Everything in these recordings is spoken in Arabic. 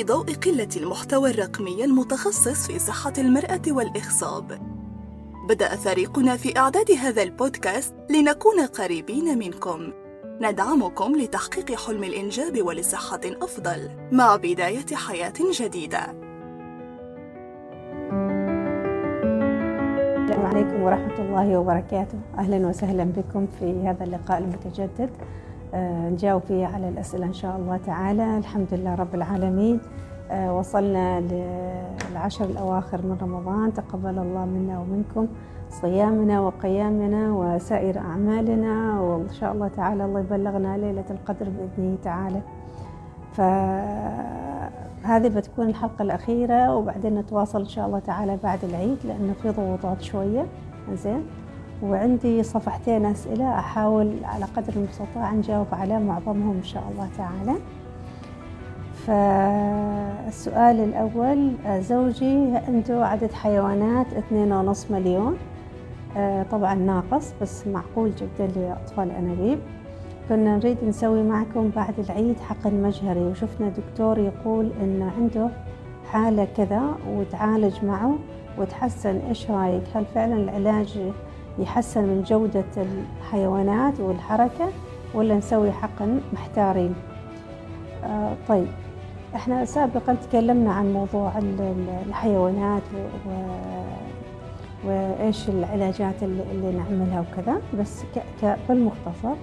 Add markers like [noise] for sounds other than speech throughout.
في ضوء قلة المحتوى الرقمي المتخصص في صحة المرأة والإخصاب بدأ فريقنا في إعداد هذا البودكاست لنكون قريبين منكم. ندعمكم لتحقيق حلم الإنجاب ولصحة أفضل مع بداية حياة جديدة. السلام عليكم ورحمة الله وبركاته. أهلا وسهلا بكم في هذا اللقاء المتجدد. نجاوب فيه على الأسئلة إن شاء الله تعالى. الحمد لله رب العالمين. آه، وصلنا للعشر الأواخر من رمضان. تقبل الله منا ومنكم صيامنا وقيامنا وسائر أعمالنا. وإن شاء الله تعالى الله يبلغنا ليلة القدر بإذنه تعالى. فهذه بتكون الحلقة الأخيرة وبعدين نتواصل إن شاء الله تعالى بعد العيد لأنه في ضغوطات شوية. زين وعندي صفحتين أسئلة أحاول على قدر المستطاع نجاوب على معظمهم إن شاء الله تعالى. فالسؤال الأول زوجي عنده عدد حيوانات اثنين ونص مليون. آه، طبعا ناقص بس معقول جدا لأطفال الأنابيب كنا نريد نسوي معكم بعد العيد حقن مجهري وشفنا دكتور يقول إنه عنده حالة كذا وتعالج معه وتحسن إيش رأيك؟ هل فعلا العلاج يحسن من جودة الحيوانات والحركة ولا نسوي حقن محتارين؟ آه طيب إحنا سابقا تكلمنا عن موضوع الحيوانات و... وإيش العلاجات اللي, اللي نعملها وكذا بس ك... ك... بالمختصر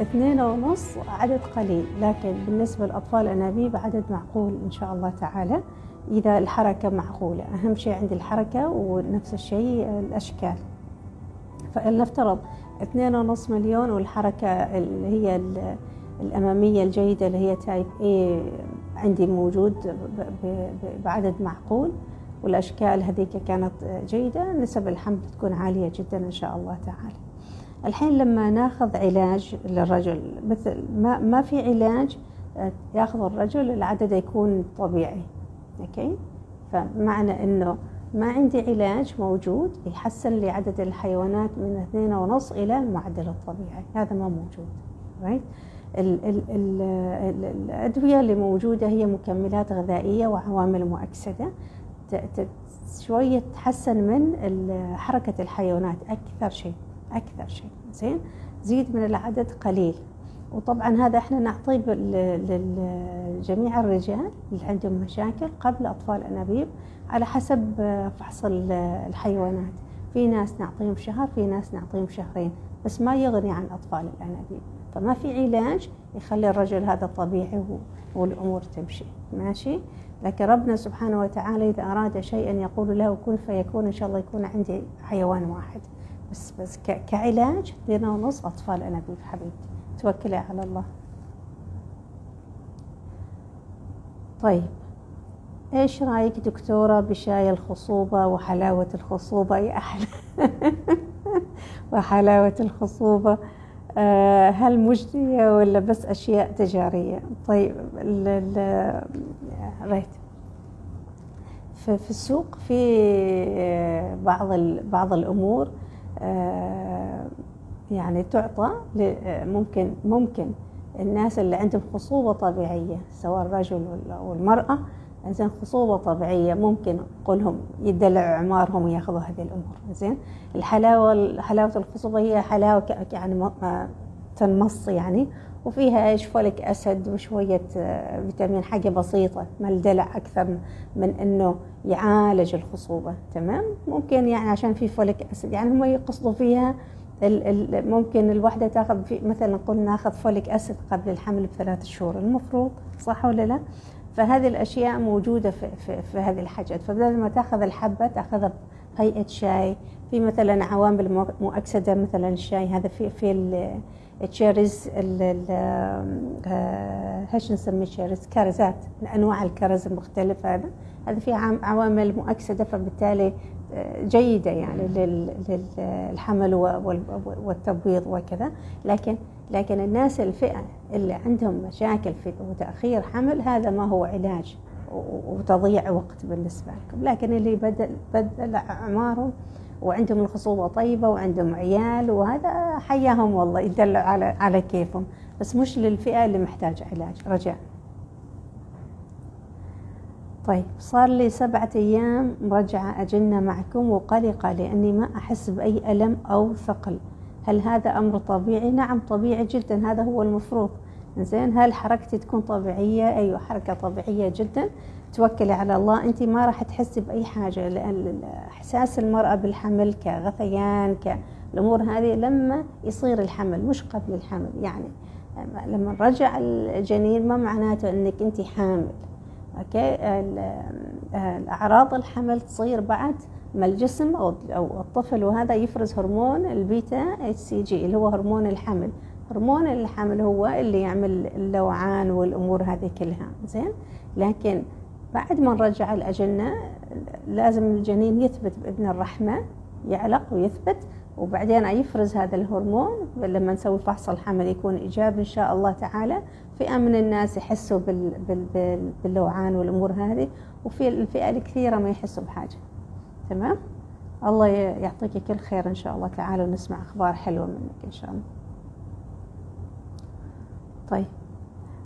اثنين ونص عدد قليل لكن بالنسبة للأطفال الأنابيب عدد معقول إن شاء الله تعالى. إذا الحركة معقولة أهم شيء عندي الحركة ونفس الشيء الأشكال. فلنفترض اثنين ونص مليون والحركة اللي هي الأمامية الجيدة اللي هي تايب A عندي موجود بعدد معقول والأشكال هذيك كانت جيدة نسب الحمل تكون عالية جدا إن شاء الله تعالى. الحين لما ناخذ علاج للرجل مثل ما, ما في علاج ياخذ الرجل العدد يكون طبيعي أوكي؟ فمعنى إنه ما عندي علاج موجود يحسن لي عدد الحيوانات من اثنين ونص إلى المعدل الطبيعي. هذا ما موجود right? ال ال ال الأدوية اللي موجودة هي مكملات غذائية وعوامل مؤكسدة. شوية تحسن من حركة الحيوانات أكثر شيء أكثر شيء زين؟ زيد من العدد قليل. وطبعا هذا إحنا نعطيه لجميع الرجال اللي عندهم مشاكل قبل أطفال انابيب على حسب فحص الحيوانات. في ناس نعطيهم شهر في ناس نعطيهم شهرين بس ما يغني عن أطفال الأنابيب. فما في علاج يخلي الرجل هذا طبيعي والأمور تمشي. ماشي؟ لكن ربنا سبحانه وتعالى إذا أراد شيئا يقول له كن فيكون إن شاء الله يكون عندي حيوان واحد. بس بس كعلاج اثنين ونص أطفال انابيب حبيبتي. توكلي على الله. طيب إيش رأيك دكتورة بشاي الخصوبة وحلاوة الخصوبة؟ يا أحلى. [laughs] وحلاوة الخصوبة. آه هل مجدية ولا بس أشياء تجارية؟ طيب ريت. في السوق في آه، بعض بعض الأمور آه يعني تعطى ممكن ممكن الناس اللي عندهم خصوبة طبيعية سواء الرجل أو المرأة زين خصوبة طبيعية ممكن قولهم يدلعوا عمارهم وياخذوا هذه الأمور زين؟ الحلاوة حلاوة الخصوبة هي حلاوة يعني تنمص يعني وفيها إيش فوليك اسد وشوية آه، فيتامين حاجة بسيطة ما الدلع أكثر من إنه يعالج الخصوبة تمام؟ ممكن يعني عشان في folic acid يعني هم يقصدوا فيها ممكن الوحدة تاخذ مثلا نقول ناخذ folic acid قبل الحمل بثلاث شهور المفروض صح ولا لا؟ فهذه الأشياء موجودة في, في, في هذه الحاجات فبدل ما تاخذ الحبة تاخذها بهيئة شاي في مثلا عوامل مؤكسدة مثلا الشاي هذا في في التشيرز إيش نسميه التشيرز كرزات أنواع الكرز المختلفة هذا هذا في عوامل مؤكسده فبالتالي جيدة يعني للحمل والتبويض وكذا. لكن لكن الناس الفئة اللي عندهم مشاكل في وتأخير حمل هذا ما هو علاج وتضييع وقت بالنسبة لكم. لكن اللي بدل بدل أعمارهم وعندهم الخصوبة طيبة وعندهم عيال وهذا حياهم والله يدلعوا على على كيفهم. بس مش للفئة اللي محتاجة علاج. رجاء. طيب صار لي سبعة أيام مرجعة أجنة معكم وقلقة لأني ما أحس بأي ألم أو ثقل. هل هذا أمر طبيعي؟ نعم طبيعي جدا هذا هو المفروض. زين هل حركتي تكون طبيعية؟ أيوة حركة طبيعية جدا. توكلي على الله أنت ما راح تحسي بأي حاجة لأن إحساس المرأة بالحمل كغثيان كالأمور هذه لما يصير الحمل مش قبل الحمل. يعني لما رجع الجنين ما معناته أنك أنت حامل. أوكي؟ الأعراض الحمل تصير بعد ما الجسم أو الطفل وهذا يفرز هرمون ال beta HCG اللي هو هرمون الحمل. هرمون الحمل هو اللي يعمل اللوعان والأمور هذه كلها. زين؟ لكن بعد ما نرجع الاجنه لازم الجنين يثبت بإذن الرحمة يعلق ويثبت. وبعدين يفرز هذا الهرمون لما نسوي فحص الحمل يكون إيجابي إن شاء الله تعالى. فئة من الناس يحسوا بال بال باللوعان والأمور هذه وفي الفئة الكثيرة ما يحسوا بحاجة. تمام؟ الله يعطيك كل خير إن شاء الله تعالى ونسمع أخبار حلوة منك إن شاء الله. طيب.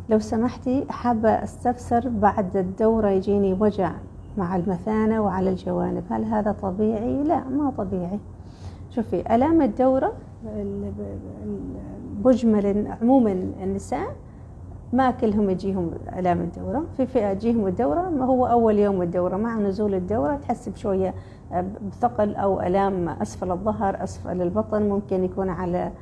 لو سمحتي حابة أستفسر بعد الدورة يجيني وجع مع المثانة وعلى الجوانب. هل هذا طبيعي؟ لا ما طبيعي. شوفي آلام الدورة بجمل عموما النساء ما كلهم يجيهم آلام الدورة. في فئة تجيهم الدورة ما هو أول يوم الدورة مع نزول الدورة تحس بشوية بثقل أو آلام أسفل الظهر أسفل البطن ممكن يكون على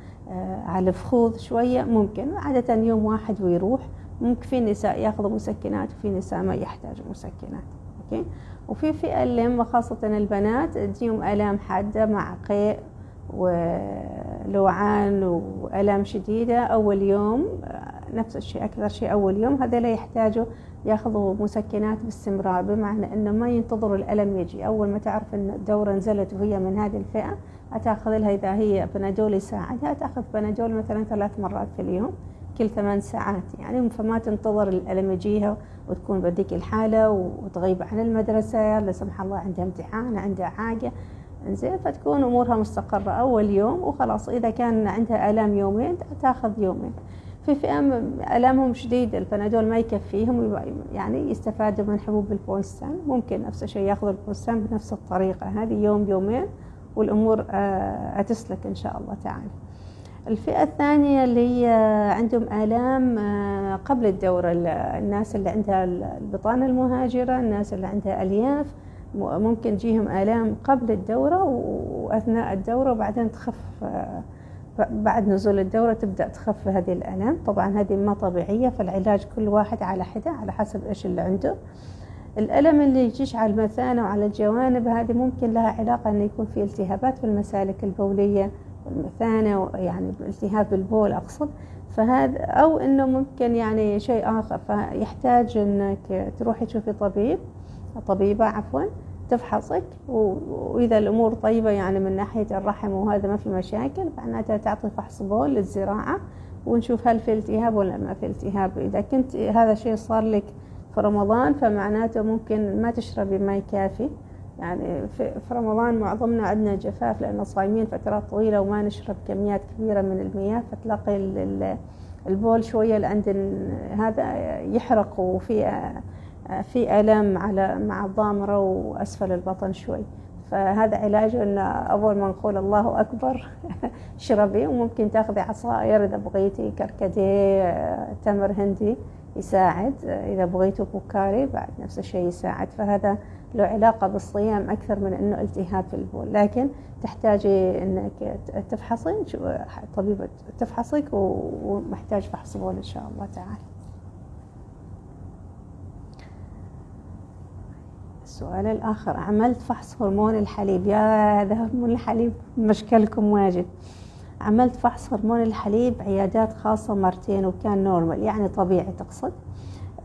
على الفخوذ شوية ممكن. عادة يوم واحد ويروح ممكن في نساء يأخذوا مسكنات وفي نساء ما يحتاجوا مسكنات. أوكي؟ وفي فئة اللي هم خاصة البنات تجيهم آلام حادة مع قيء ولوعان وألم شديدة. أول يوم نفس الشيء أكثر شيء أول يوم. هذول يحتاجوا ياخذوا مسكنات باستمرار بمعنى إنه ما ينتظروا الألم يجي. أول ما تعرف إن الدورة نزلت وهي من هذه الفئة هتاخذ لها إذا هي بنادول يساعدها. تأخذ بنادول مثلا ثلاث مرات في اليوم. كل ثمان ساعات يعني فما تنتظر الألم يجيها وتكون بهذيك الحالة وتغيب عن المدرسة لا سمح الله عندها امتحان عندها حاجة. إنزين فتكون أمورها مستقرة أول يوم وخلاص. إذا كان عندها آلام يومين تأخذ يومين. في فئة آلامهم شديد البنادول ما يكفيهم يعني يستفادوا من حبوب البونستان ممكن نفس الشيء ياخذوا البونستان بنفس الطريقة. هذه يوم يومين والأمور هتسلك إن شاء الله تعالى. الفئة الثانية اللي هي عندهم آلام آه، قبل الدورة الناس اللي عندها البطانة المهاجرة الناس اللي عندها ألياف ممكن تجيهم آلام قبل الدورة وأثناء الدورة وبعدين تخف آه، بعد نزول الدورة تبدأ تخف هذه الآلام. طبعا هذه ما طبيعية فالعلاج كل واحد على حدة على حسب إيش اللي عنده. الألم اللي يجيش على المثانة وعلى الجوانب هذه ممكن لها علاقة أن يكون في التهابات في المسالك البولية. والمثانة يعني التهاب بالبول أقصد. فهذا أو إنه ممكن يعني شيء آخر. فيحتاج إنك تروحي تشوفي طبيب طبيبة عفوا تفحصك. وإذا الأمور طيبة يعني من ناحية الرحم وهذا ما في مشاكل معناتها تعطي فحص بول للزراعة ونشوف هل في التهاب ولا ما في التهاب. إذا كنت هذا الشيء صار لك في رمضان فمعناته ممكن ما تشربي ماء كافي. يعني في رمضان معظمنا عندنا جفاف لأنه صايمين فترات طويلة وما نشرب كميات كبيرة من المياه فتلاقي البول شوية عند هذا يحرق وفي في ألم على مع الضامرة وأسفل البطن شوي. فهذا علاجه أن أول ما نقول الله أكبر [laughs] اشربي وممكن تأخذي عصائر إذا بغيتي كركديه تمر هندي يساعد إذا بغيتوا بوكاري بعد نفس الشيء يساعد. فهذا له علاقة بالصيام أكثر من أنه التهاب في البول لكن تحتاجي أنك تفحصي طبيبة تفحصك ومحتاج فحص بول إن شاء الله تعالى. السؤال الآخر عملت فحص هرمون الحليب؟ يا هذا هرمون الحليب مشكلكم واجد. عملت فحص هرمون الحليب عيادات خاصة مرتين وكان normal يعني طبيعي تقصد؟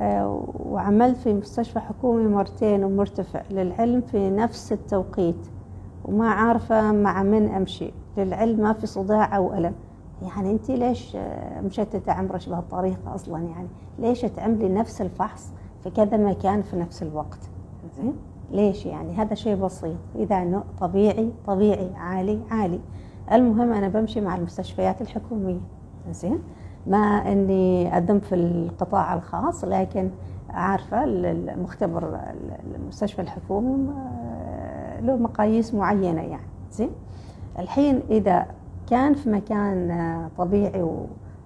وعملت في مستشفى حكومي مرتين ومرتفع للعلم في نفس التوقيت وما عارفة مع من أمشي. للعلم ما في صداع أو ألم. يعني أنت ليش آه، مشتتة عمرك بهالطريقة أصلا؟ يعني ليش تعملي نفس الفحص في كذا مكان في نفس الوقت؟ زين؟ ليش يعني؟ هذا شيء بسيط. إذا أنه طبيعي طبيعي عالي عالي. المهم أنا بمشي مع المستشفيات الحكومية. زين؟ ما إني اذم في القطاع الخاص لكن عارفة المختبر المستشفى الحكومي آه، له مقاييس معينة يعني زين؟ الحين إذا كان في مكان آه، طبيعي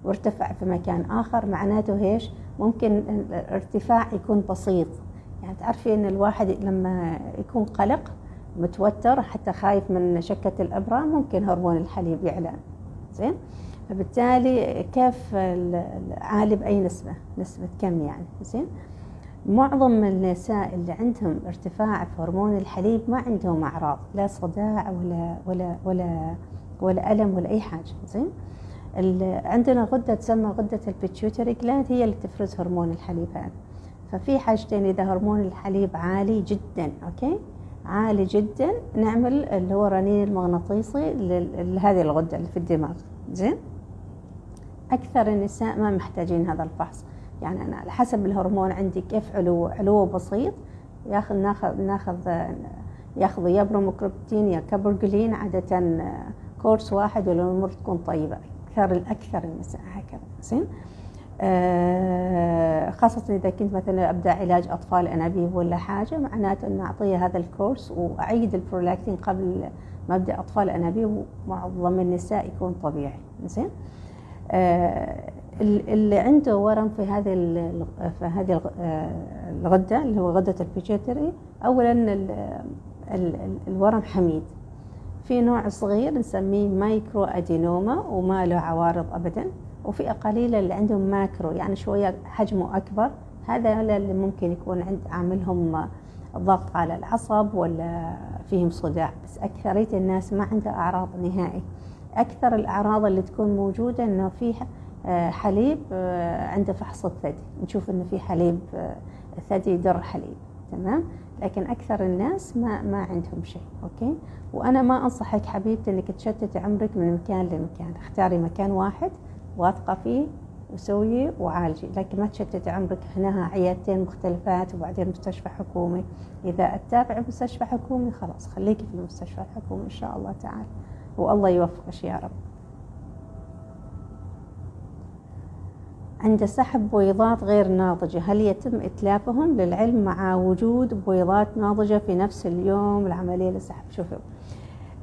وارتفع في مكان آخر معناته إيش؟ ممكن الارتفاع يكون بسيط. يعني تعرفي إن الواحد لما يكون قلق متوتر حتى خايف من شكة الإبرة ممكن هرمون الحليب يعلى زين؟ فبالتالي كيف عالي بأي نسبة؟ نسبة كم يعني؟ زين؟ معظم النساء اللي عندهم ارتفاع في هرمون الحليب ما عندهم أعراض لا صداع ولا ولا ولا ولا ألم ولا أي حاجة زين؟ عندنا غدة تسمى غدة ال pituitary gland هي اللي تفرز هرمون الحليب هذا ففي حاجتين إذا هرمون الحليب عالي جدا أوكي؟ عالي جدا نعمل اللي هو الرنين المغناطيسي لهذه الغدة اللي في الدماغ. زين؟ أكثر النساء ما محتاجين هذا الفحص. يعني أنا على حسب الهرمون عندي كيف علو علو بسيط. ياخذ ناخذ ناخذ ياخذ يا بروموكريبتين يا cabergoline عادة course واحد والأمور تكون طيبة. أكثر الأكثر النساء هكذا. زين؟ آه، خاصة إذا كنت مثلا أبدأ علاج أطفال أنابيب ولا حاجة معناته أن أعطيه هذا ال course وأعيد البرولاكتين قبل ما أبدأ أطفال أنابيب ومعظم النساء يكون طبيعي. زين؟ آه، اللي عنده ورم في هذه في هذه آه، الغدة اللي هو غدة ال pituitary اولا الورم حميد. في نوع صغير نسميه microadenoma وما له عوارض ابدا. وفئة قليلة اللي عندهم macro يعني شوية حجمه أكبر. هذا اللي ممكن يكون عند عاملهم ضغط على العصب ولا فيهم صداع. بس أكثرية الناس ما عندها أعراض نهائي. أكثر الأعراض اللي تكون موجودة إنه في آه، حليب آه، عنده فحص الثدي. نشوف إنه في حليب آه، ثدي يدر حليب. تمام؟ لكن أكثر الناس ما ما عندهم شيء. أوكي؟ وأنا ما أنصحك حبيبتي إنك تشتتي عمرك من مكان لمكان. اختاري مكان واحد. واثقة فيه وسوي وعالجي لكن ما تشتت عمرك هنا عيادتين مختلفات وبعدين مستشفى حكومي. إذا أتابع مستشفى حكومي خلاص خليكي في المستشفى الحكومي إن شاء الله تعالى والله يوفقك يا رب. عند سحب بويضات غير ناضجة هل يتم إتلافهم للعلم مع وجود بويضات ناضجة في نفس اليوم العملية لسحب شوفوا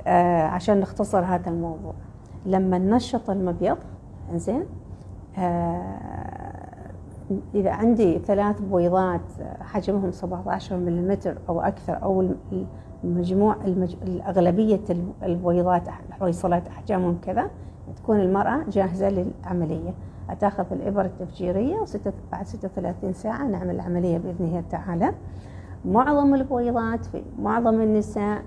آه عشان نختصر هذا الموضوع. لما ننشط المبيض زين. آه إذا عندي ثلاث بويضات حجمهم 17 ملم أو أكثر أو المجموع المج... الأغلبية البويضات الحويصلات أحجامهم كذا تكون المرأة جاهزة للعملية. أتاخذ الإبرة التفجيرية وستة بعد 36 ساعة نعمل العملية بإذن الله تعالى. معظم البويضات في معظم النساء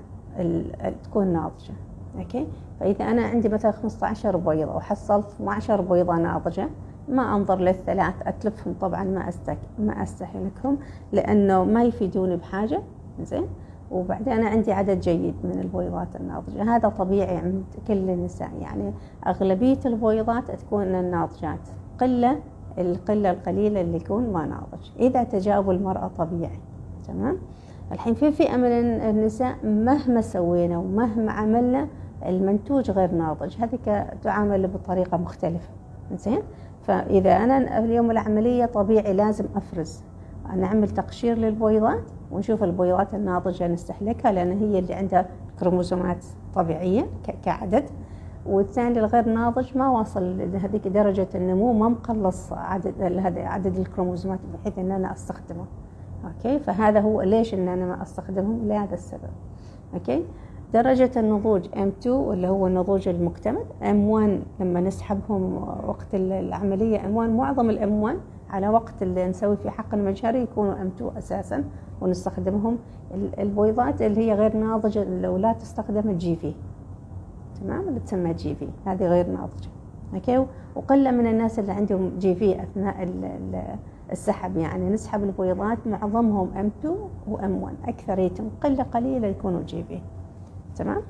تكون ناضجة. أوكي؟ فإذا أنا عندي مثلا 15 بيضة وحصلت 12 بيضة ناضجة ما أنظر للثلاث أتلفهم طبعا ما أستك ما أستهلكهم لأنه ما يفيدوني بحاجة زين؟ وبعدين أنا عندي عدد جيد من البويضات الناضجة. هذا طبيعي عند كل النساء. يعني أغلبية البويضات تكون الناضجات قلة القلة القليلة اللي يكون ما ناضج. إذا تجاوب المرأة طبيعي. تمام؟ الحين في فئة من النساء مهما سوينا ومهما عملنا المنتوج غير ناضج. هذيك تعامل بطريقة مختلفة. زين فإذا أنا اليوم العملية طبيعي لازم أفرز. نعمل تقشير للبويضات ونشوف البويضات الناضجة نستهلكها لأن هي اللي عندها كروموزومات طبيعية كعدد. والثاني الغير ناضج ما وصل لهذيك درجة النمو ما مقلص عدد عدد الكروموزومات بحيث إن أنا أستخدمه. أوكي؟ فهذا هو ليش إن أنا ما أستخدمهم؟ لهذا السبب. أوكي؟ درجة النضوج M2 اللي هو النضوج المكتمل. M1 لما نسحبهم وقت العملية M1 معظم ال M1 على وقت اللي نسوي في حقن مجهري يكونوا M2 أساسا ونستخدمهم. البويضات اللي هي غير ناضجة لو لا تستخدم ال GV تمام؟ اللي تسمى GV هذه غير ناضجة. أوكي؟ وقلة من الناس اللي عندهم GV أثناء السحب. يعني نسحب البويضات معظمهم M2 و M1 أكثريتهم قلة قليلة يكونوا GV تمام؟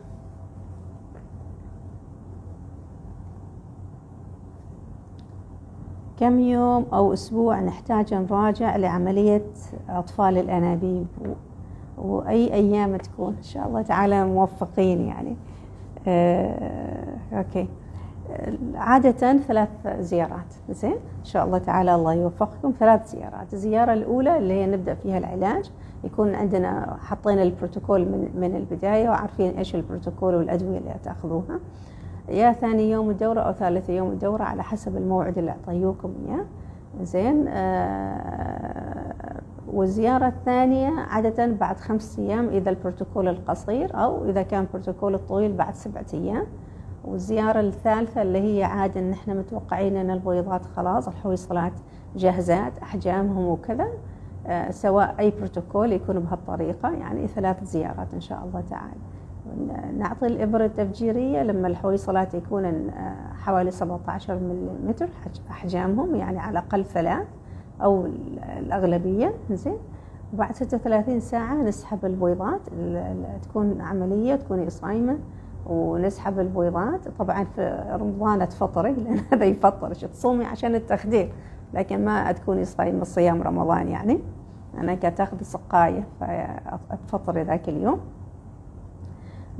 كم يوم أو أسبوع نحتاج نراجع لعملية أطفال الأنابيب؟ وأي أيام تكون؟ إن شاء الله تعالى موفقين يعني. آه، okay. عادة ثلاث زيارات. زين؟ إن شاء الله تعالى الله يوفقكم. ثلاث زيارات. الزيارة الأولى اللي هي نبدأ فيها العلاج. يكون عندنا حطينا البروتوكول من, من البداية وعارفين إيش البروتوكول والأدوية اللي تأخذوها. يا ثاني يوم الدورة أو ثالث يوم الدورة على حسب الموعد اللي أعطيوكم إياه. زين آه والزيارة الثانية عادة بعد خمس أيام إذا البروتوكول القصير أو إذا كان البروتوكول الطويل بعد سبعة أيام. والزيارة الثالثة اللي هي عادة إن إحنا متوقعين إن البويضات خلاص الحويصلات جاهزات أحجامهم وكذا. سواء أي بروتوكول يكون بهالطريقة يعني ثلاث زيارات إن شاء الله تعالى. نعطي الإبرة التفجيرية لما الحويصلات يكون آه، حوالي 17 ملم أحجامهم يعني على الأقل ثلاث أو الأغلبية زين. وبعد 36 ساعة نسحب البويضات تكون عملية تكوني صايمة ونسحب البويضات طبعا في رمضان تفطري لأن هذا يفطرش تصومي عشان التخدير لكن ما تكوني صايمة صيام رمضان يعني. أنا كنت أخذ سقاية فتفطري ذاك اليوم.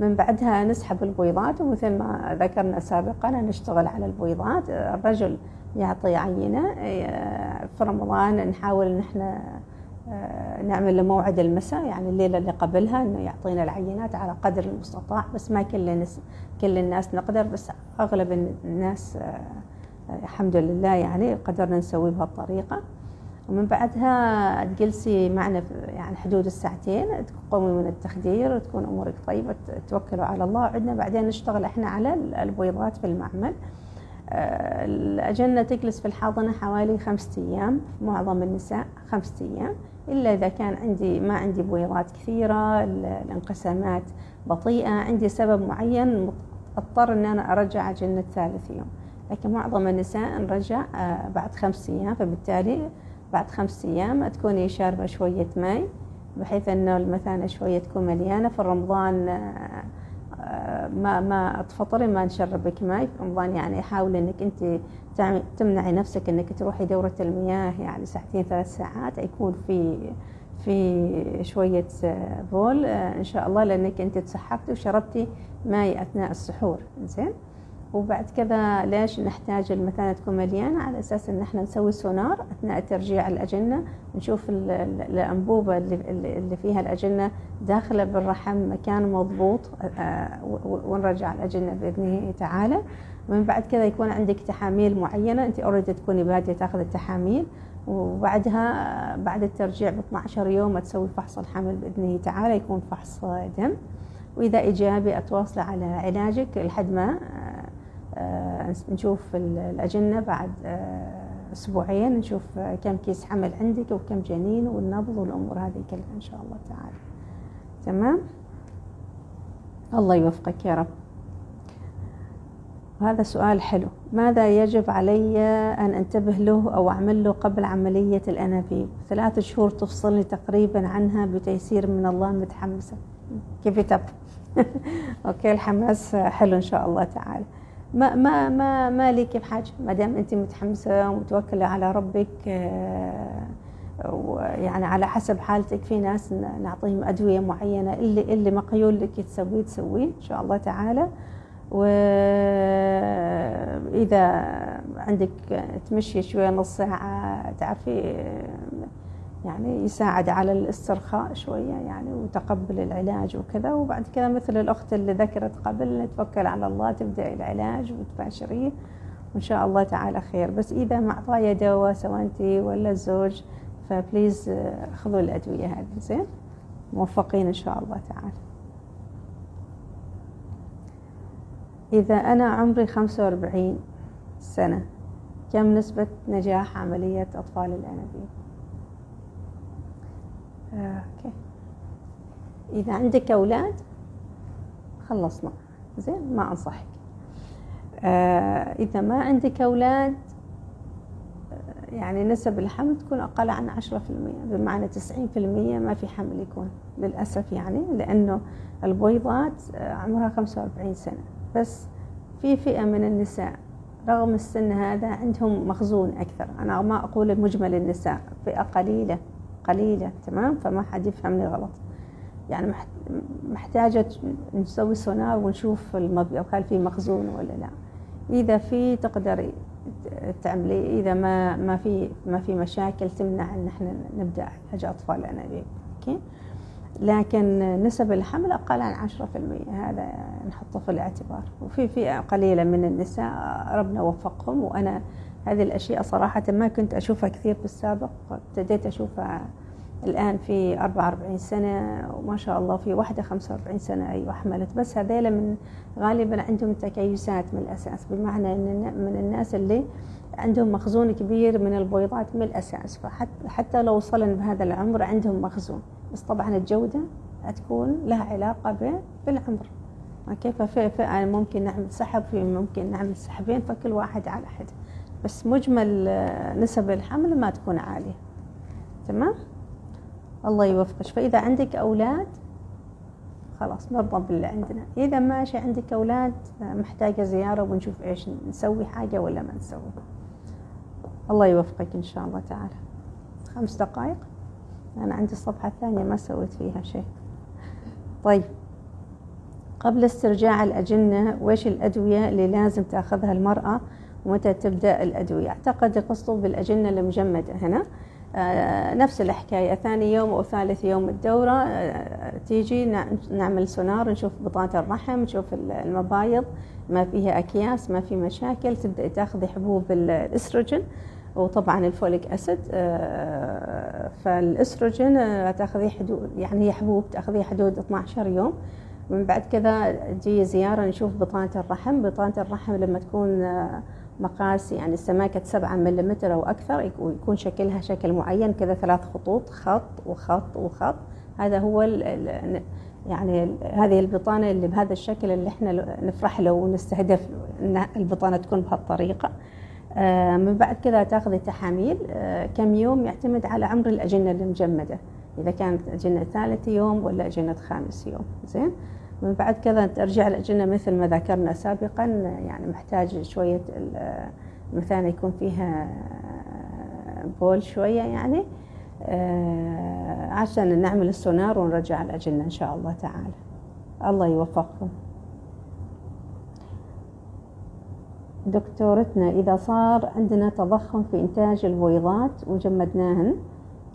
من بعدها نسحب البويضات ومثل ما ذكرنا سابقا نشتغل على البويضات الرجل يعطي عينة في رمضان نحاول ان إحنا آه، نعمل له موعد المساء يعني الليلة اللي قبلها إنه يعطينا العينات على قدر المستطاع بس ما كل الناس كل الناس نقدر بس أغلب الناس آه، الحمد لله يعني قدرنا نسوي بهالطريقة. ومن بعدها تجلسي معنا يعني حدود الساعتين تقومي من التخدير وتكون أمورك طيبة توكلوا على الله. عندنا بعدين نشتغل إحنا على البويضات في المعمل. آه، الأجنة تجلس في الحاضنة حوالي خمسة أيام معظم النساء خمسة أيام. إلا إذا كان عندي ما عندي بويضات كثيرة الانقسامات بطيئة عندي سبب معين اضطر إن أنا أرجع أجنة ثالث يوم. لكن معظم النساء نرجع آه، بعد خمس أيام فبالتالي بعد خمس أيام تكوني شاربة شوية ماء بحيث أنه المثانة شوية تكون مليانة. في رمضان آه، ما ما تفطري ما نشربك ماء في رمضان يعني حاول إنك أنت تمنعي نفسك إنك تروحي دورة المياه يعني ساعتين ثلاث ساعات. يكون في في شوية بول آه، إن شاء الله لأنك أنت تسحبتي وشربتي ماء أثناء السحور. زين وبعد كذا ليش نحتاج المثانة تكون مليانة؟ على أساس إن إحنا نسوي سونار أثناء ترجيع الأجنة نشوف الأنبوبة اللي فيها الأجنة داخلة بالرحم مكان مضبوط آه، ونرجع الأجنة بإذنه تعالى. ومن بعد كذا يكون عندك تحاميل معينة أنت أوريدي تكوني بادية تاخذ التحاميل. وبعدها بعد الترجيع ب 12 يوم تسوي فحص الحمل بإذنه تعالى يكون فحص دم. وإذا إيجابي أتواصل على علاجك لحد ما آه، نشوف الأجنة بعد آه، أسبوعين نشوف كم كيس حمل عندك وكم جنين والنبض والأمور هذه كلها إن شاء الله تعالى. تمام؟ الله يوفقك يا رب. هذا سؤال حلو. ماذا يجب علي أن أنتبه له أو أعمل له قبل عملية الأنابيب؟ ثلاث شهور تفصلني تقريبا عنها بتيسير من الله متحمسة كيف [laughs] أوكي الحماس حلو إن شاء الله تعالى. ما ما ما ما لك بحاجة. ما دام أنت متحمسة ومتوكلة على ربك آه، ويعني على حسب حالتك في ناس نعطيهم أدوية معينة اللي اللي مقيول لك تسويه تسويه إن شاء الله تعالى. واذا عندك تمشي شوية نص ساعة تعرفي يعني يساعد على الاسترخاء شوية يعني وتقبل العلاج وكذا. وبعد كذا مثل الأخت اللي ذكرت قبل نتوكل على الله تبدأ العلاج وتباشريه. وإن شاء الله تعالى خير. بس إذا معطاية دواء سواء أنت ولا الزوج فبليز آه، خذوا الأدوية هذه. زين؟ موفقين إن شاء الله تعالى. إذا أنا عمري 45 سنة كم نسبة نجاح عملية أطفال الأنابيب؟ أوكي. إذا عندك أولاد خلصنا. زين ما أنصحك. آه إذا ما عندك أولاد آه، يعني نسب الحمل تكون أقل عن 10% بمعنى 90% ما في حمل يكون للأسف يعني لأنه البويضات آه، عمرها 45 سنة. بس في فئة من النساء رغم السن هذا عندهم مخزون أكثر. أنا ما أقول مجمل النساء فئة قليلة. قليلة تمام؟ فما حد يفهمني غلط. يعني محتاجة نسوي سونار ونشوف المبيض هل في مخزون ولا لا. إذا في تقدري تعملي إذا ما ما في ما في مشاكل تمنع أن إحنا نبدأ علاج أطفال الانابيب أوكي؟ لكن نسب الحمل أقل عن 10% هذا نحطه في الاعتبار. وفي فئة قليلة من النساء ربنا وفقهم وأنا هذه الأشياء صراحة ما كنت أشوفها كثير في السابق. ابتديت أشوفها الآن في 44 سنة وما شاء الله في واحدة 45 سنة أيوة حملت. بس هذيلا من غالبا عندهم تكيسات من الأساس بمعنى أن من الناس اللي عندهم مخزون كبير من البويضات من الأساس. فحتى لو وصلن بهذا العمر عندهم مخزون. بس طبعا الجودة تكون لها علاقة بالعمر. فئة ممكن نعمل سحب في ممكن نعمل سحبين فكل واحد على حد. بس مجمل نسب الحمل ما تكون عالية. تمام؟ الله يوفقك. فإذا عندك أولاد خلاص نرضى باللي عندنا. إذا ماشي عندك أولاد محتاجة زيارة ونشوف إيش نسوي حاجة ولا ما نسوي. الله يوفقك إن شاء الله تعالى. خمس دقائق. أنا عندي الصفحة الثانية ما سويت فيها شيء. طيب. قبل استرجاع الأجنة وإيش الأدوية اللي لازم تأخذها المرأة ومتى تبدأ الأدوية. أعتقد يقصدوا بالأجنة المجمدة هنا. آه، نفس الحكاية. ثاني يوم أو ثالث يوم الدورة آه، تيجي نعمل سونار نشوف بطانة الرحم نشوف المبايض. ما فيها أكياس ما في مشاكل. تبدأ تاخذي حبوب الإستروجين وطبعا الفوليك أسيد. آه، فالإستروجين تاخذي حدود يعني هي حبوب تاخذيها حدود 12 يوم. من بعد كذا تجي زيارة نشوف بطانة الرحم. بطانة الرحم لما تكون مقاس يعني سماكة سبعة ملم أو أكثر ويكون شكلها شكل معين كذا ثلاث خطوط خط وخط وخط. هذا هو ال يعني هذه البطانة اللي بهذا الشكل اللي إحنا نفرح له ونستهدف إن البطانة تكون بهالطريقة. آه من بعد كذا تاخذي تحاميل آه كم يوم يعتمد على عمر الأجنة المجمدة. إذا كانت أجنة ثالث يوم ولا أجنة خامس يوم. زين؟ من بعد كذا ترجع الأجنة مثل ما ذكرنا سابقا يعني محتاج شوية مثلا يكون فيها بول شوية يعني آه، عشان نعمل السونار ونرجع الأجنة إن شاء الله تعالى. الله يوفقكم. دكتورتنا إذا صار عندنا تضخم في إنتاج البويضات وجمدناهن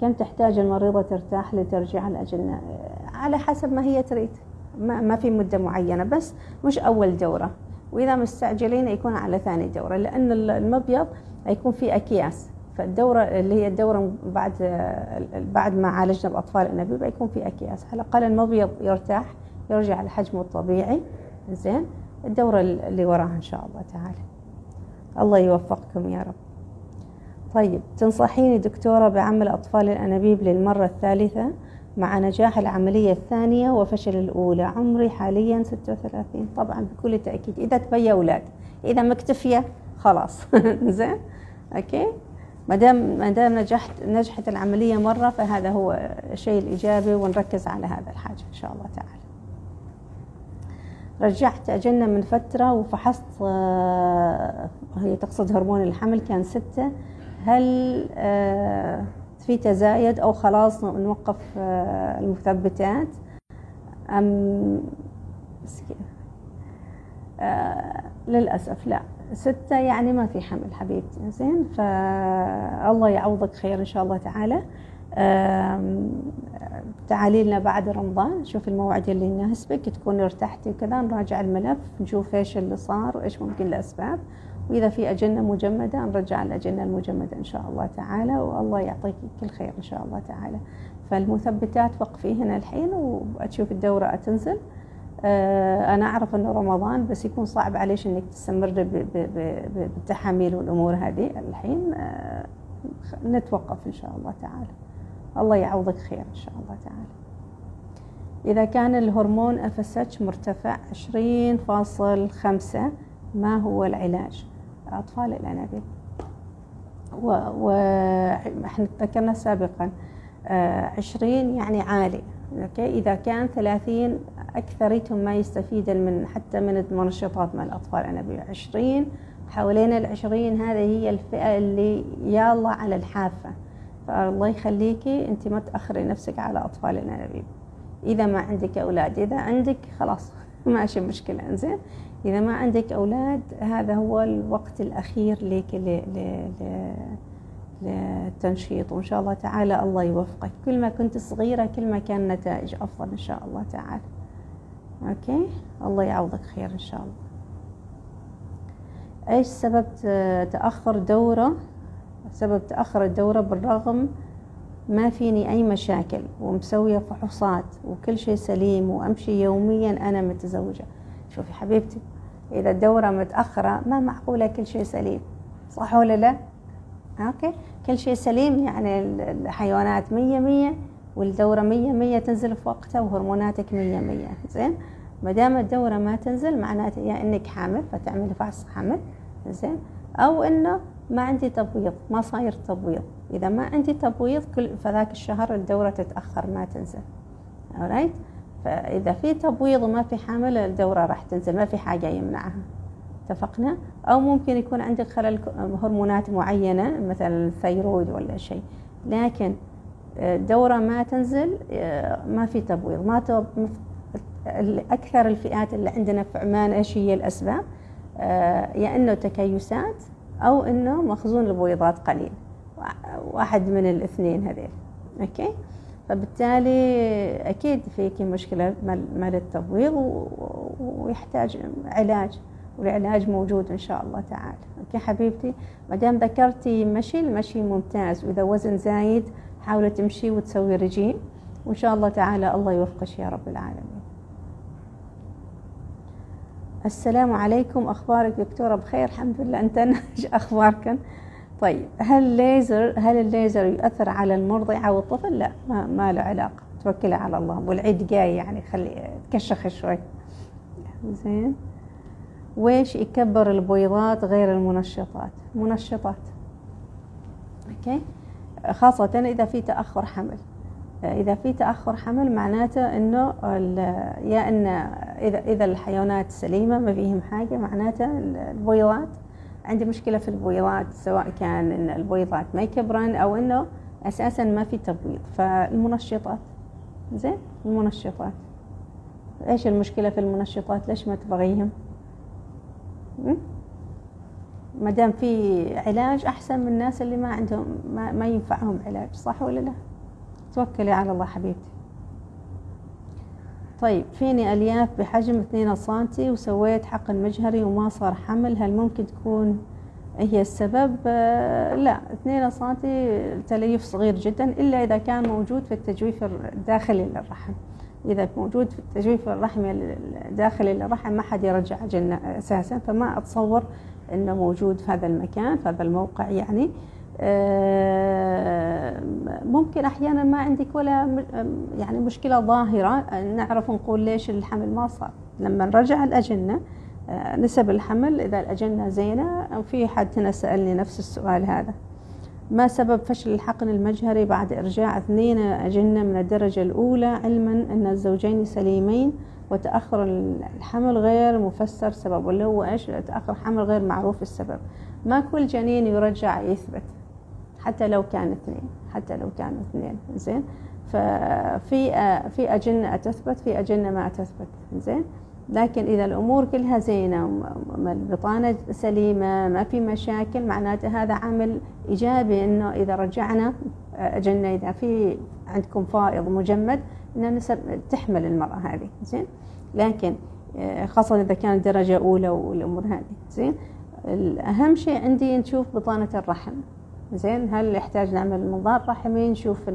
كم تحتاج المريضة ترتاح لترجيع الأجنة على حسب ما هي تريد. ما, ما في مدة معينة بس مش أول دورة وإذا مستعجلين يكون على ثاني دورة لأن المبيض يكون في أكياس. فالدورة اللي هي الدورة بعد بعد ما عالجنا الأطفال الأنابيب يكون في أكياس. على الأقل المبيض يرتاح يرجع لحجمه الطبيعي. زين؟ الدورة اللي وراها إن شاء الله تعالى. الله يوفقكم يا رب. طيب تنصحيني دكتورة بعمل أطفال الأنابيب للمرة الثالثة؟ مع نجاح العملية الثانية وفشل الأولى. عمري حاليا 36 طبعا بكل تأكيد. إذا تبي أولاد. إذا مكتفية خلاص. [laughs] زين؟ أوكي؟ ما دام ما دام نجحت نجحت العملية مرة فهذا هو الشيء الإيجابي ونركز على هذا الحاجة إن شاء الله تعالى. رجعت أجنة من فترة وفحصت آه، هي تقصد هرمون الحمل كان ستة. هل آه في تزايد أو خلاص نوقف آه، المثبتات؟ أم آه للأسف لا. ستة يعني ما في حمل حبيبتي. زين؟ فالله يعوضك خير إن شاء الله تعالى. تعالي لنا بعد رمضان. شوف الموعد اللي يناسبك تكون ارتحتي وكذا نراجع الملف نشوف إيش اللي صار وإيش ممكن الاسباب وإذا في أجنة مجمدة نرجع الأجنة المجمدة إن شاء الله تعالى والله يعطيك كل خير إن شاء الله تعالى. فالمثبتات وقفي هنا الحين وتشوف الدورة تنزل. آه، أنا أعرف أنه رمضان بس يكون صعب عليش أنك تستمر بالتحاميل والأمور هذه الحين. آه، نتوقف إن شاء الله تعالى. الله يعوضك خير إن شاء الله تعالى. إذا كان الهرمون FSH مرتفع 20.5 ما هو العلاج؟ أطفال الأنابيب وإحنا ذكرنا سابقا آه، عشرين يعني عالي. أوكي؟ إذا كان ثلاثين أكثريتهم ما يستفيدن من حتى من المنشطات مع الأطفال الأنابيب عشرين حوالين العشرين هذه هي الفئة اللي يا الله على الحافة. فالله يخليكي أنت ما تأخري نفسك على أطفال الأنابيب إذا ما عندك أولاد إذا عندك خلاص [laughs] ماشي مشكلة إنزين. إذا ما عندك أولاد هذا هو الوقت الأخير لك للتنشيط. وإن شاء الله تعالى الله يوفقك. كل ما كنت صغيرة كل ما كان النتائج أفضل إن شاء الله تعالى. أوكي؟ الله يعوضك خير إن شاء الله. إيش سبب تأخر دورة؟ سبب تأخر الدورة بالرغم ما فيني أي مشاكل ومسوية فحوصات وكل شيء سليم وأمشي يوميا أنا متزوجة. شوفي حبيبتي إذا الدورة متأخرة ما معقولة كل شيء سليم. صح ولا لا؟ أوكي. كل شيء سليم يعني الحيوانات مية مية والدورة مية مية تنزل في وقتها وهرموناتك مية مية. زين؟ ما دام الدورة ما تنزل معناته يا إنك حامل فتعملي فحص حمل زين؟ أو إنه ما عندي تبويض ما صاير تبويض. إذا ما عندي تبويض كل فذاك الشهر الدورة تتأخر ما تنزل. Alright فإذا في تبويض وما في حامل الدورة راح تنزل ما في حاجة يمنعها. اتفقنا؟ أو ممكن يكون عندك خلل هرمونات معينة مثلا الثيرويد ولا شيء. لكن الدورة ما تنزل ما في تبويض. ما تب... أكثر الفئات اللي عندنا في عمان إيش هي الأسباب؟ يا إنه تكيسات أو إنه مخزون البويضات قليل. واحد من الاثنين هذيل. okay؟ فبالتالي أكيد فيك مشكلة مال التبويض ويحتاج علاج والعلاج موجود إن شاء الله تعالى. okay حبيبتي؟ ما دام ذكرتي مشي المشي ممتاز. وإذا وزن زايد حاولي تمشي وتسوي رجيم. وإن شاء الله تعالى الله يوفقك يا رب العالمين. السلام عليكم. أخبارك دكتورة بخير؟ الحمد لله. أنت إيش أخباركم طيب هل الليزر هل الليزر يؤثر على المرضعة والطفل؟ لا ما, ما له علاقة. توكلي على الله. والعيد جاي يعني خلي تكشخ شوي. زين. ويش يكبر البويضات غير المنشطات؟ منشطات. أوكي. خاصة إذا في تأخر حمل. إذا في تأخر حمل معناته إنه يا إن إذا إذا الحيوانات سليمة ما فيهم حاجة معناته البويضات عندي مشكلة في البويضات سواء كان إن البويضات ما يكبرن أو إنه أساسا ما في تبويض. فالمنشطات زين؟ المنشطات. إيش المشكلة في المنشطات؟ ليش ما تبغيهم؟ ما دام في علاج أحسن من الناس اللي ما عندهم ما, ما ينفعهم علاج صح ولا لا؟ توكلي على الله حبيبتي. طيب فيني ألياف بحجم 2 سنتي وسويت حقن مجهري وما صار حمل هل ممكن تكون هي السبب؟ آه لا 2 سنتي تليف صغير جدا إلا إذا كان موجود في التجويف الداخلي للرحم. إذا موجود في التجويف الرحمي الداخلي للرحم ما حد يرجع جنة أساسا فما أتصور أنه موجود في هذا المكان في هذا الموقع يعني. ممكن أحيانا ما عندك ولا يعني مشكلة ظاهرة نعرف نقول ليش الحمل ما صار. لما نرجع الأجنة آه، نسب الحمل إذا الأجنة زينة في حد هنا سألني نفس السؤال هذا. ما سبب فشل الحقن المجهري بعد إرجاع اثنين أجنة من الدرجة الأولى؟ علما أن الزوجين سليمين وتأخر الحمل غير مفسر سبب. واللي هو إيش تأخر حمل غير معروف السبب. ما كل جنين يرجع يثبت. حتى لو كان اثنين حتى لو كانوا اثنين زين؟ ففي في أجنة تثبت في أجنة ما تثبت زين؟ لكن إذا الأمور كلها زينة البطانة سليمة ما في مشاكل معناته هذا عامل إيجابي إنه إذا رجعنا أجنة إذا في عندكم فائض مجمد إن تحمل المرأة هذه زين؟ لكن خاصة إذا كانت درجة أولى والأمور هذه زين؟ الأهم شيء عندي نشوف بطانة الرحم. زين هل يحتاج نعمل منظار رحمي نشوف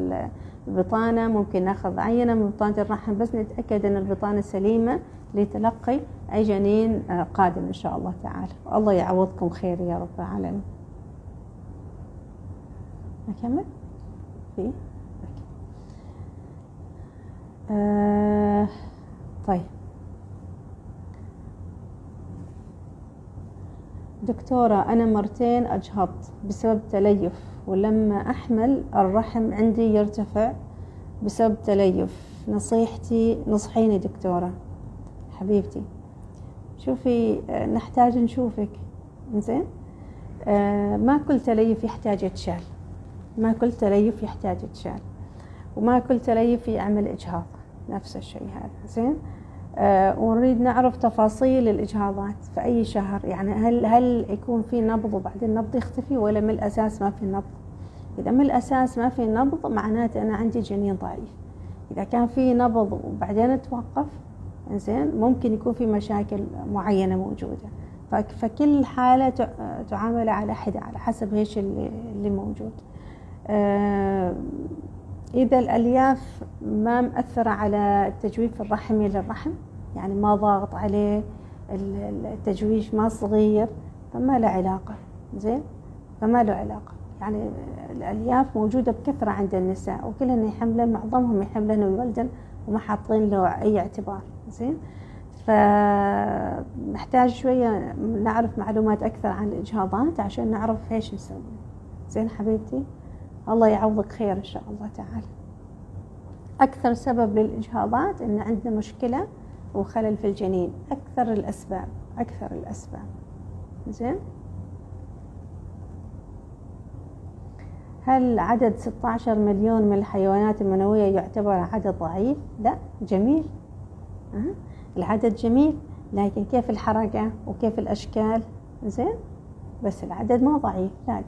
البطانة ممكن ناخذ عينة من بطانة الرحم بس نتأكد أن البطانة سليمة لتلقي أي جنين آه، قادم إن شاء الله تعالى الله يعوضكم خير يا رب العالمين أكمل؟ في؟ آه طيب دكتورة أنا مرتين أجهضت بسبب تليف ولما أحمل الرحم عندي يرتفع بسبب تليف. نصيحتي نصحيني دكتورة. حبيبتي. شوفي نحتاج نشوفك. زين آه ما كل تليف يحتاج يتشال. ما كل تليف يحتاج يتشال. وما كل تليف يعمل إجهاض. نفس الشيء هذا. زين آه ونريد نعرف تفاصيل الإجهاضات في أي شهر. يعني هل هل يكون في نبض وبعدين النبض يختفي ولا من الأساس ما في نبض؟ إذا من الأساس ما في نبض معناته أنا عندي جنين ضعيف. إذا كان في نبض وبعدين توقف زين ممكن يكون في مشاكل معينة موجودة. فكل حالة تعامل على حدة على حسب إيش اللي موجود. آه، إذا الألياف ما مأثرة على التجويف الرحمي للرحم يعني ما ضاغط عليه التجويف ما صغير فما له علاقة زين؟ فما له علاقة. يعني الألياف موجودة بكثرة عند النساء وكلهن يحملن معظمهم يحملن ويولدن وما حاطين له أي اعتبار زين؟ فنحتاج شوية نعرف معلومات أكثر عن الإجهاضات عشان نعرف إيش نسوي. زين حبيبتي؟ الله يعوضك خير إن شاء الله تعالى. أكثر سبب للإجهاضات إن عندنا مشكلة وخلل في الجنين. أكثر الأسباب أكثر الأسباب. زين؟ هل عدد 16 مليون من الحيوانات المنوية يعتبر عدد ضعيف؟ لا جميل. أه؟ العدد جميل لكن كيف الحركة وكيف الأشكال؟ زين؟ بس العدد ما ضعيف لا لا.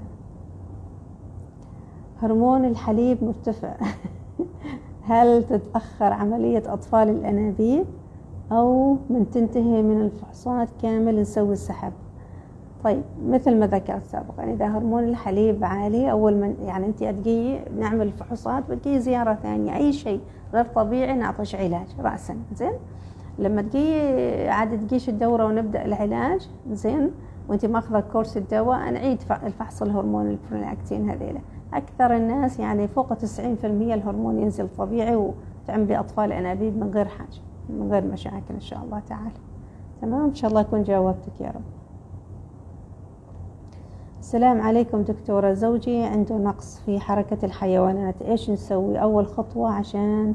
هرمون الحليب مرتفع. [laughs] هل تتأخر عملية أطفال الأنابيب؟ أو من تنتهي من الفحوصات كامل نسوي السحب. طيب مثل ما ذكرت سابقا إذا هرمون الحليب عالي أول من يعني أنت تجي نعمل الفحوصات بتجي زيارة ثانية. أي شيء غير طبيعي نعطيش علاج رأسا. زين؟ لما تجي عاد تجيش الدورة ونبدأ العلاج زين؟ وأنت ماخذة كورس الدواء نعيد الفحص الهرمون البرولاكتين هذيلا أكثر الناس يعني فوق 90% الهرمون ينزل طبيعي وتعملي أطفال أنابيب من غير حاجة. من غير مشاكل إن شاء الله تعالى. تمام؟ إن شاء الله أكون جاوبتك يا رب. السلام عليكم دكتورة زوجي. عنده نقص في حركة الحيوانات. إيش نسوي؟ أول خطوة عشان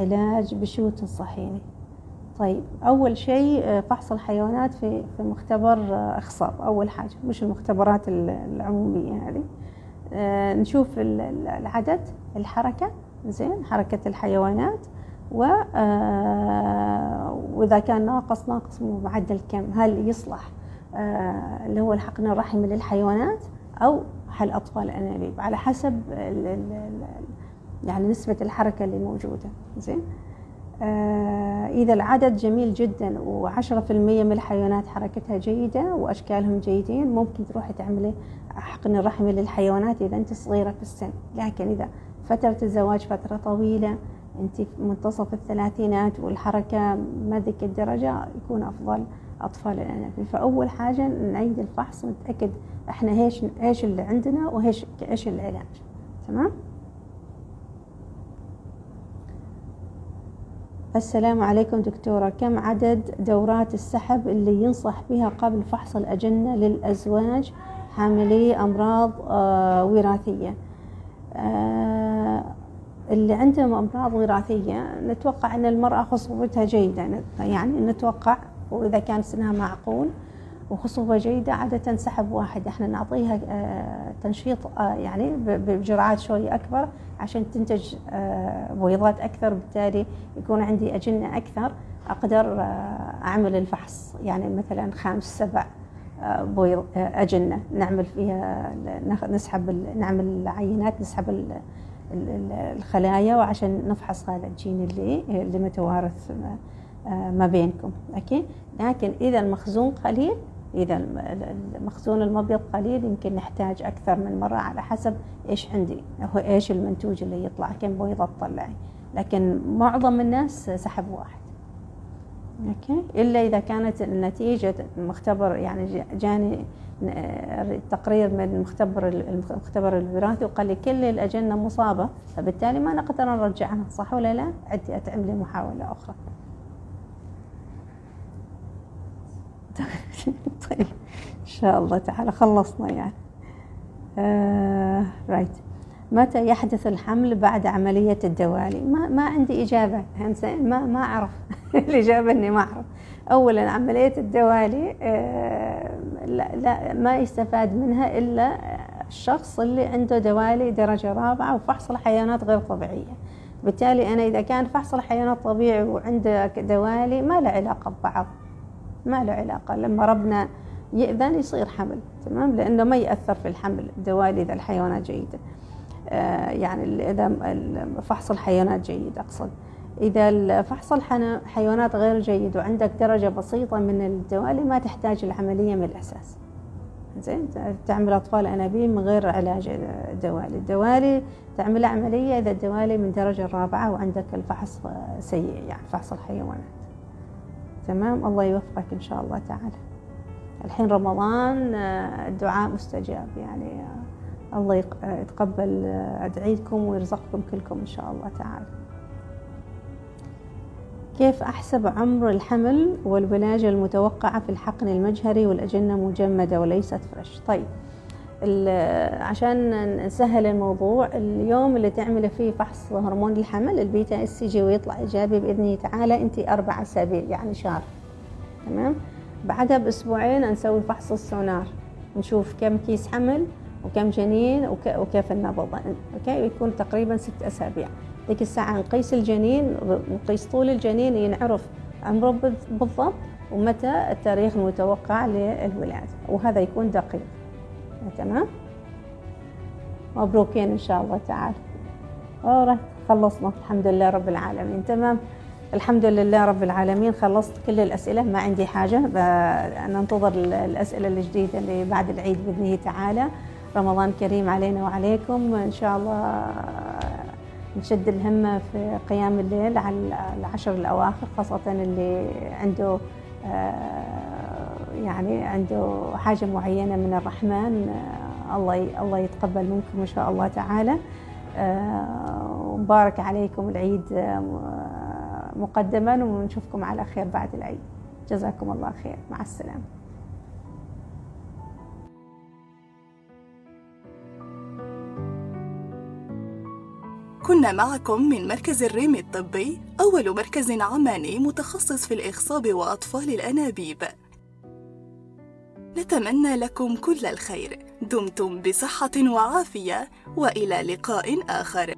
علاج بشو تنصحيني طيب أول شيء آه، فحص الحيوانات في في مختبر آه، إخصاب. أول حاجة مش المختبرات العمومية هذه. آه، نشوف العدد الحركة. زين حركة الحيوانات. و وإذا كان ناقص ناقص معدل كم. هل يصلح اللي هو الحقن الرحمي للحيوانات أو حل أطفال الأنابيب على حسب يعني نسبة الحركة اللي موجودة. زين؟ آه، إذا العدد جميل جدا وعشرة في المية من الحيوانات حركتها جيدة وأشكالهم جيدين ممكن تروحي تعملي حقن رحمي للحيوانات إذا أنت صغيرة في السن. لكن إذا فترة الزواج فترة طويلة في منتصف الثلاثينات والحركة ما ذيك الدرجة يكون أفضل أطفال الأنابيب فأول حاجة نعيد الفحص ونتأكد إحنا إيش إيش اللي عندنا وإيش إيش العلاج تمام؟ السلام عليكم دكتورة. كم عدد دورات السحب اللي ينصح بها قبل فحص الأجنة للأزواج حاملي أمراض آه، وراثية؟ آه، اللي عندهم أمراض وراثية نتوقع أن المرأة خصوبتها جيدة. يعني نتوقع وإذا كان سنها معقول وخصوبة جيدة عادة سحب واحد. إحنا نعطيها آه، تنشيط يعني بجرعات شوي أكبر عشان تنتج آه، بويضات أكثر. بالتالي يكون عندي أجنة أكثر أقدر آه، أعمل الفحص. يعني مثلا خمس سبع آه، بويض أجنة نعمل فيها نسحب نعمل العينات نسحب الخلايا وعشان نفحص هذا الجين اللي اللي متوارث ما بينكم okay؟ لكن إذا المخزون قليل إذا المخزون المبيض قليل يمكن نحتاج أكثر من مرة على حسب إيش عندي هو إيش المنتوج اللي يطلع كم بيضة تطلعي لكن معظم الناس سحب واحد okay؟ إلا إذا كانت النتيجة المختبر يعني جاني تقرير من المختبر المختبر الوراثي وقال لي كل الاجنه مصابة فبالتالي ما نقدر نرجعها صح ولا لا؟ عدي اتعمل لي أخرى. [laughs] طيب إن شاء الله تعالى خلصنا يعني آه رايت متى يحدث الحمل بعد عملية الدوالي؟ ما, ما عندي إجابة ما, ما أعرف. [laughs] الإجابة أني ما أعرف. أولا عملية الدوالي آه لا, لا ما يستفاد منها إلا الشخص اللي عنده دوالي درجة رابعة وفحص الحيوانات غير طبيعية. بالتالي أنا إذا كان فحص الحيوانات طبيعي وعندك دوالي ما له علاقة ببعض. ما له علاقة. لما ربنا يأذن يصير حمل تمام؟ لأنه ما يأثر في الحمل الدوالي إذا الحيوانات جيدة. يعني إذا فحص الحيوانات جيد أقصد. إذا فحص الحيوانات غير جيد وعندك درجة بسيطة من الدوالي ما تحتاج العملية من الأساس. زين؟ تعمل أطفال أنابيب من غير علاج دوالي. الدوالي تعمل عملية إذا الدوالي من الدرجة الرابعة وعندك الفحص سيء يعني فحص الحيوانات. تمام؟ الله يوفقك إن شاء الله تعالى. الحين رمضان الدعاء مستجاب يعني الله يتقبل أدعيكم ويرزقكم كلكم إن شاء الله تعالى. كيف أحسب عمر الحمل والولادة المتوقعة في الحقن المجهري والأجنة مجمدة وليست فريش؟ طيب عشان نسهل الموضوع اليوم اللي تعملي فيه فحص هرمون الحمل ال beta hCG ويطلع إيجابي باذن تعالى انت أربع أسابيع يعني شهر. تمام؟ بعدها بأسبوعين نسوي فحص السونار. نشوف كم كيس حمل وكم جنين وكيف النبض. okay؟ يكون تقريبا ست أسابيع. ذيك الساعة نقيس الجنين نقيس طول الجنين ينعرف عمره بالضبط ومتى التاريخ المتوقع للولادة وهذا يكون دقيق. تمام؟ مبروكين إن شاء الله تعالى. أوه خلصنا. الحمد لله رب العالمين. تمام؟ الحمد لله رب العالمين. خلصت كل الأسئلة. ما عندي حاجة. ننتظر الأسئلة الجديدة اللي بعد العيد بإذنه تعالى. رمضان كريم علينا وعليكم. إن شاء الله نشد الهمة في قيام الليل على العشر الأواخر خاصة اللي عنده آه، يعني عنده حاجة معينة من الرحمن آه، الله الله يتقبل منكم إن شاء الله تعالى. آه، ومبارك عليكم العيد مقدما ونشوفكم على خير بعد العيد. جزاكم الله خير. مع السلامة. كنا معكم من مركز الريم الطبي أول مركز عماني متخصص في الإخصاب وأطفال الأنابيب. نتمنى لكم كل الخير. دمتم بصحة وعافية وإلى لقاء آخر.